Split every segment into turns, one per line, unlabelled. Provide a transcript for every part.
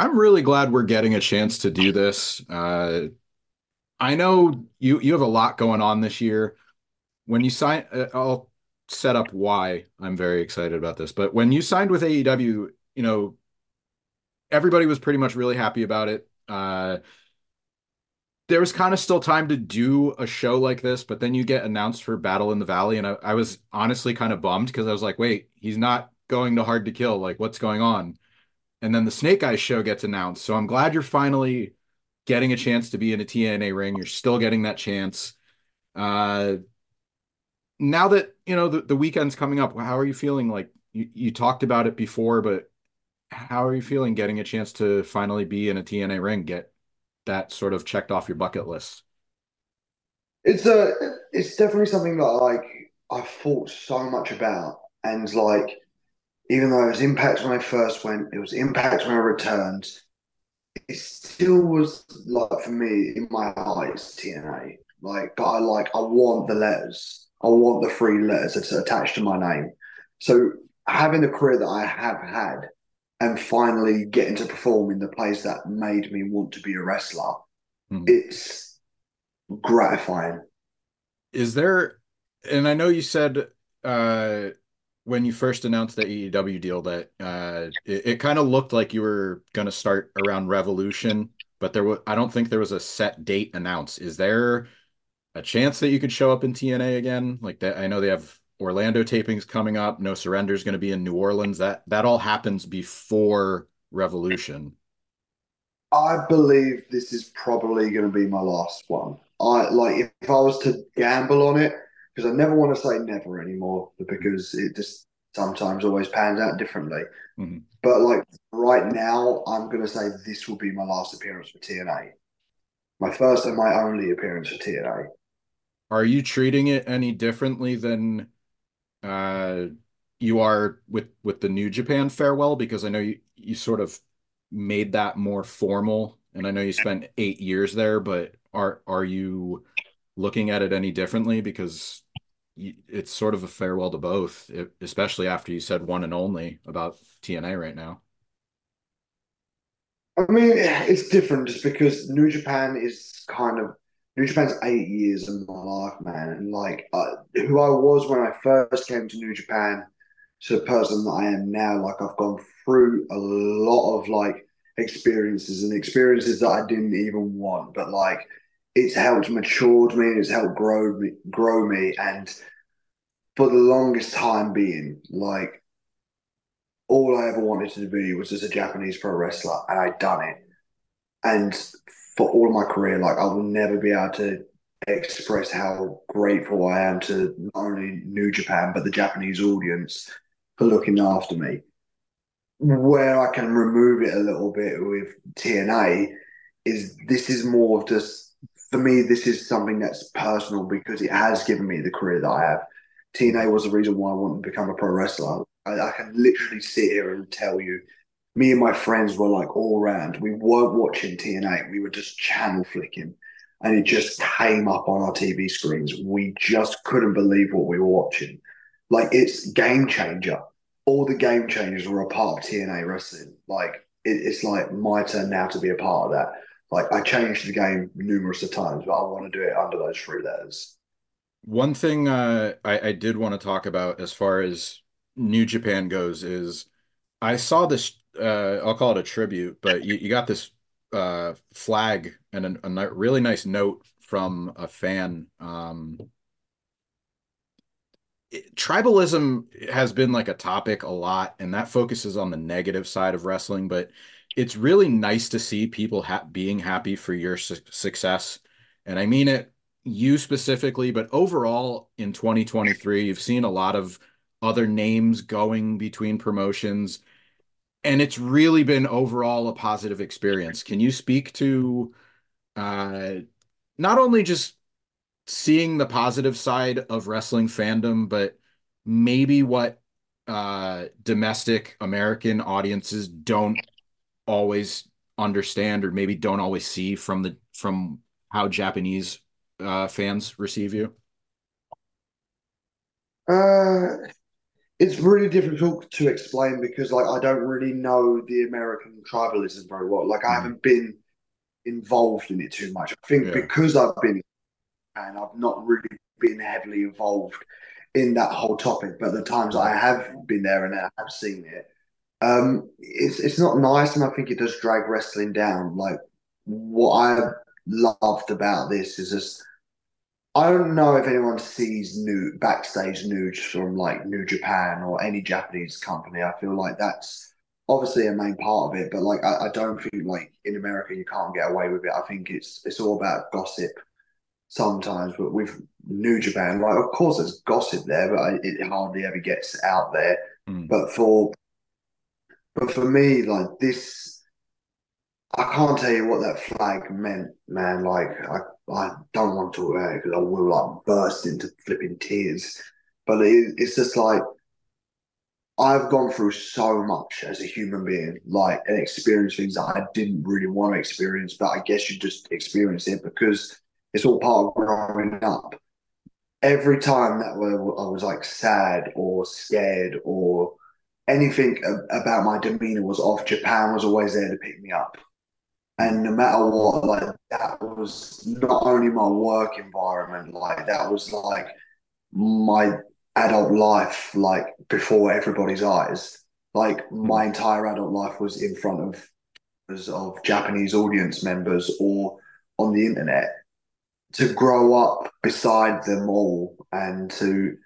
I'm really glad we're getting a chance to do this. Uh, I know you you have a lot going on this year. When you sign, uh, I'll set up why I'm very excited about this. But when you signed with AEW, you know, everybody was pretty much really happy about it. Uh, there was kind of still time to do a show like this, but then you get announced for Battle in the Valley, and I, I was honestly kind of bummed because I was like, wait, he's not going to Hard to Kill. Like, what's going on? And then the Snake Eyes show gets announced. So I'm glad you're finally getting a chance to be in a TNA ring. You're still getting that chance. Uh, now that you know the, the weekend's coming up, how are you feeling? Like you, you talked about it before, but how are you feeling getting a chance to finally be in a TNA ring, get that sort of checked off your bucket list?
It's a, it's definitely something that like I thought so much about, and like even though it was Impact when I first went, it was Impact when I returned. It still was like for me in my eyes TNA. Like, but I like I want the letters. I want the three letters that's attached to my name. So having the career that I have had and finally getting to perform in the place that made me want to be a wrestler, mm-hmm. it's gratifying.
Is there, and I know you said uh, when you first announced the AEW deal that uh, it, it kind of looked like you were going to start around Revolution, but there was I don't think there was a set date announced. Is there a chance that you could show up in TNA again? Like that, I know they have Orlando tapings coming up. No Surrender is going to be in New Orleans. That that all happens before Revolution.
I believe this is probably going to be my last one. I like if, if I was to gamble on it because I never want to say never anymore because it just sometimes always pans out differently. Mm-hmm. But like right now, I'm going to say this will be my last appearance for TNA, my first and my only appearance for TNA.
Are you treating it any differently than uh, you are with with the New Japan farewell because I know you you sort of made that more formal, and I know you spent eight years there. But are are you looking at it any differently because it's sort of a farewell to both, especially after you said one and only about TNA right now.
I mean, it's different just because New Japan is kind of New Japan's eight years of my life, man. And like uh, who I was when I first came to New Japan to the person that I am now, like I've gone through a lot of like experiences and experiences that I didn't even want, but like it's helped matured me, it's helped grow me, grow me, and for the longest time being, like all I ever wanted to be was as a Japanese pro wrestler, and I'd done it. And for all of my career, like I will never be able to express how grateful I am to not only New Japan but the Japanese audience for looking after me. Where I can remove it a little bit with TNA is this is more of just for me. This is something that's personal because it has given me the career that I have. TNA was the reason why I wanted to become a pro wrestler. I, I can literally sit here and tell you me and my friends were like all around. We weren't watching TNA. We were just channel flicking. And it just came up on our TV screens. We just couldn't believe what we were watching. Like it's game changer. All the game changers were a part of TNA wrestling. Like it, it's like my turn now to be a part of that. Like I changed the game numerous of times, but I want to do it under those three letters.
One thing uh, I, I did want to talk about as far as New Japan goes is I saw this uh, I'll call it a tribute, but you, you got this uh, flag and a, a, really nice note from a fan. Um, it, tribalism has been like a topic a lot, and that focuses on the negative side of wrestling. But it's really nice to see people ha- being happy for your su- success, and I mean it you specifically, but overall in 2023, you've seen a lot of other names going between promotions and it's really been overall a positive experience. Can you speak to uh, not only just seeing the positive side of wrestling fandom, but maybe what uh, domestic American audiences don't always understand or maybe don't always see from the from how Japanese uh, fans receive you?
Uh, it's really difficult to explain because like I don't really know the American tribalism very well. Like I
Mhm.
haven't been involved in it too much. I think
Yeah.
because I've been and I've not really been heavily involved in that whole topic, but the times I have been there and I have seen it, um, it's it's not nice, and I think it does drag wrestling down. Like what I loved about this is just I don't know if anyone sees new backstage news from like New Japan or any Japanese company. I feel like that's obviously a main part of it, but like I, I don't think like in America you can't get away with it. I think it's it's all about gossip sometimes, but with New Japan, like of course there's gossip there, but it hardly ever gets out there.
Mm.
But for but for me, like this, I can't tell you what that flag meant, man. Like I, I don't want to talk about it because I will like burst into flipping tears. But it, it's just like I've gone through so much as a human being, like and experienced things that I didn't really want to experience, but I guess you just experience it because it's all part of growing up. Every time that I was like sad or scared or anything about my demeanor was off, Japan was always there to pick me up. And no matter what, like that was not only my work environment, like that was like my adult life, like before everybody's eyes. Like my entire adult life was in front of of Japanese audience members or on the internet. To grow up beside them all and to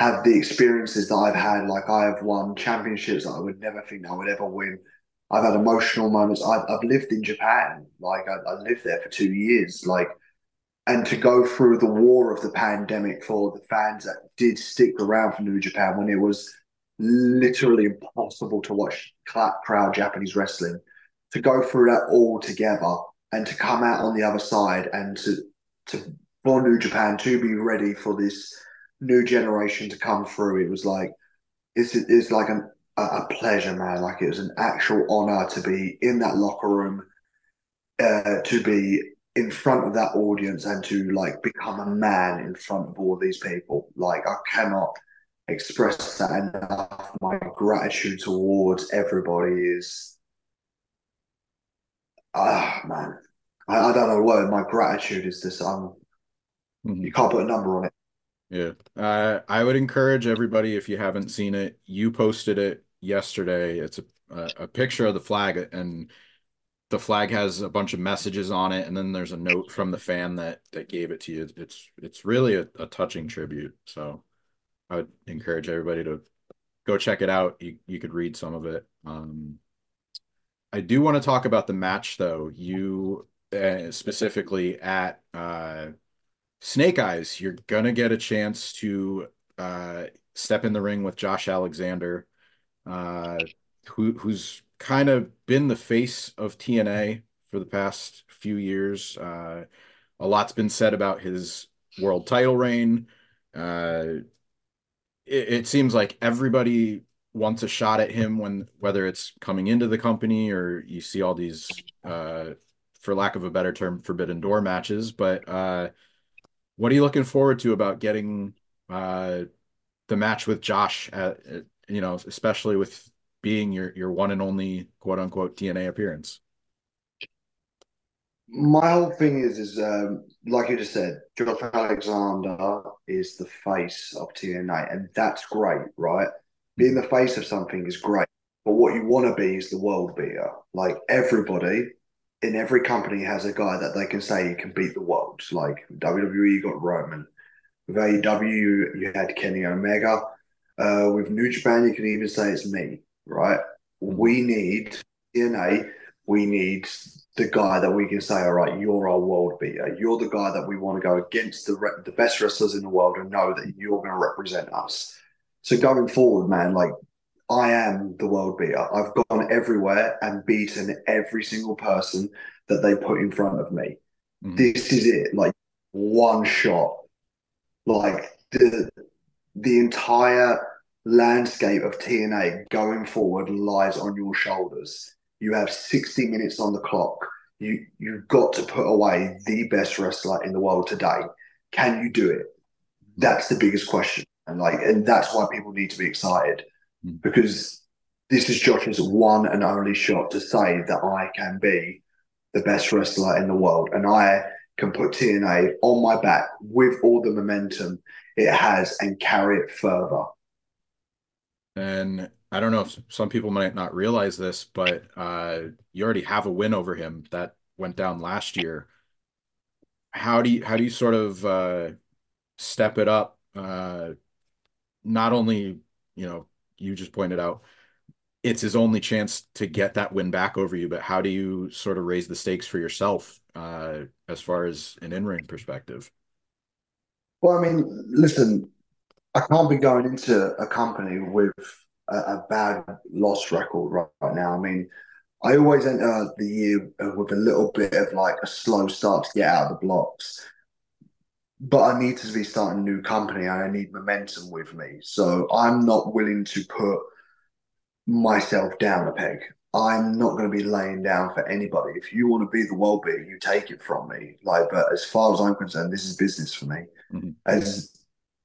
have the experiences that I've had, like I have won championships that I would never think I would ever win. I've had emotional moments. I've, I've lived in Japan, like I, I lived there for two years, like, and to go through the war of the pandemic for the fans that did stick around for New Japan when it was literally impossible to watch crowd Japanese wrestling, to go through that all together and to come out on the other side and to to for New Japan to be ready for this new generation to come through. It was like it's it's like an, a pleasure, man. Like it was an actual honor to be in that locker room, uh, to be in front of that audience, and to like become a man in front of all these people. Like I cannot express that enough. My gratitude towards everybody is, ah, man. I, I don't know word. My gratitude is this. Um,
Mhm.
you can't put a number on it.
Yeah. Uh, I would encourage everybody, if you haven't seen it, you posted it yesterday. It's a, a, picture of the flag, and the flag has a bunch of messages on it, and then there's a note from the fan that that gave it to you. It's it's really a, a touching tribute. So I would encourage everybody to go check it out. You you could read some of it. Um, I do want to talk about the match, though. You uh, specifically at uh, Snake Eyes, you're gonna get a chance to uh, step in the ring with Josh Alexander, uh, who who's kind of been the face of TNA for the past few years. Uh, a lot's been said about his world title reign. Uh, it, it seems like everybody wants a shot at him when whether it's coming into the company or you see all these, uh, for lack of a better term, forbidden door matches, but. Uh, what are you looking forward to about getting uh, the match with Josh? At, at, you know, especially with being your your one and only quote unquote TNA appearance.
My whole thing is, is um, like you just said, Josh Alexander is the face of TNA, and that's great, right? Being the face of something is great, but what you want to be is the world beater. Like everybody in every company has a guy that they can say can beat the world. Like WWE, you got Roman. With AEW, you had Kenny Omega. Uh, with New Japan, you can even say it's me, right? We need TNA. We need the guy that we can say, all right, you're our world beater. You're the guy that we want to go against the re- the best wrestlers in the world and know that you're going to represent us. So going forward, man, like I am the world beater. I've gone everywhere and beaten every single person that they put in front of me.
Mhm.
This is it, like one shot. Like the the entire landscape of TNA going forward lies on your shoulders. You have 60 minutes on the clock. You you've got to put away the best wrestler in the world today. Can you do it? That's the biggest question. And like, and that's why people need to be excited
Mm.
because this is Josh's one and only shot to say that I can be the best wrestler in the world, and I can put TNA on my back with all the momentum it has and carry it further.
And I don't know if some people might not realize this, but uh, you already have a win over him that went down last year. How do you how do you sort of uh, step it up? Uh, not only, you know, you just pointed out it's his only chance to get that win back over you, but how do you sort of raise the stakes for yourself uh, as far as an in-ring perspective?
Well, I mean, listen, I can't be going into a company with a, a bad loss record right, right now. I mean, I always enter the year with a little bit of like a slow start to get out of the blocks. But I need to be starting a new company and I need momentum with me. So I'm not willing to put myself down a peg. I'm not going to be laying down for anybody. If you want to be the world beater, you take it from me. Like, but as far as I'm concerned, this is business for me.
Mhm.
As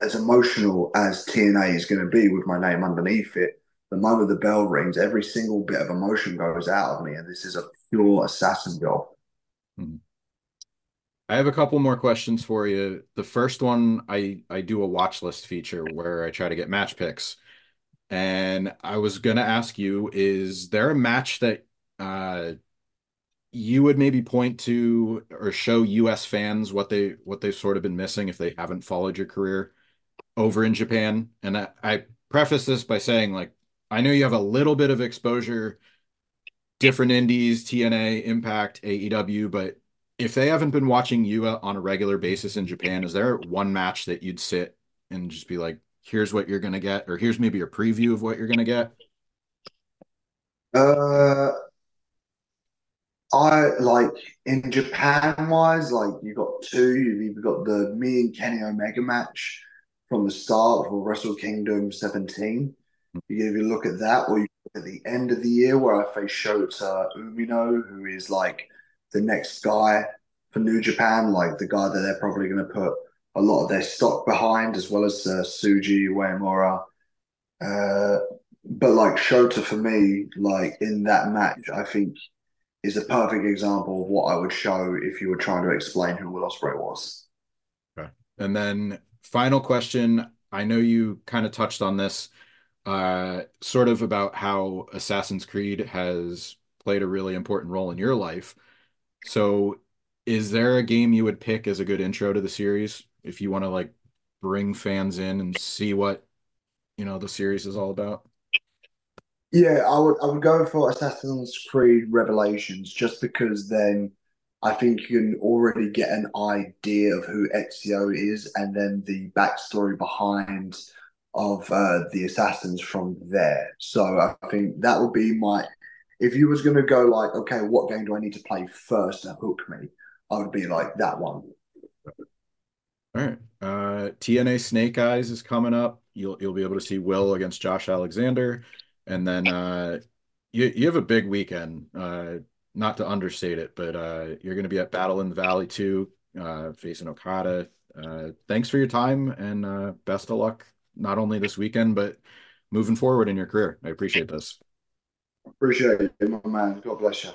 as emotional as TNA is going to be with my name underneath it, the moment the bell rings, every single bit of emotion goes out of me, and this is a pure assassin job.
Mhm. I have a couple more questions for you. The first one, I I do a watch list feature where I try to get match picks. And I was gonna ask you, is there a match that uh you would maybe point to or show US fans what they what they've sort of been missing if they haven't followed your career over in Japan? And I, I preface this by saying like I know you have a little bit of exposure, different indies, TNA, Impact, AEW, but if they haven't been watching you on a regular basis in Japan, is there one match that you'd sit and just be like, here's what you're gonna get, or here's maybe a preview of what you're gonna get?
Uh, I like in Japan wise, like you've got two. You've got the me and Kenny Omega match from the start for Wrestle Kingdom 17. You either look at that or you look at the end of the year where I face Shota Umino, who is like the next guy for New Japan, like the guy that they're probably going to put a lot of their stock behind, as well as uh, Tsuji Uemura. Uh, but like Shota for me, like in that match, I think is a perfect example of what I would show if you were trying to explain who Will Ospreay was.
Okay. And then final question. I know you kind of touched on this, uh, sort of about how Assassin's Creed has played a really important role in your life. So, is there a game you would pick as a good intro to the series if you want to like bring fans in and see what, you know, the series is all about?
Yeah, I would I would go for Assassin's Creed Revelations just because then I think you can already get an idea of who Ezio is and then the backstory behind of uh, the assassins from there. So I think that would be my if you was gonna go like, okay, what game do I need to play first to hook me? I would be like that one.
All right. Uh, TNA Snake Eyes is coming up. You'll you'll be able to see Will against Josh Alexander, and then uh, you you have a big weekend. Uh, not to understate it, but uh, you're going to be at Battle in the Valley too, uh, facing Okada. Uh, thanks for your time and uh, best of luck not only this weekend but moving forward in your career. I appreciate this.
Appreciate it, my man. God bless you.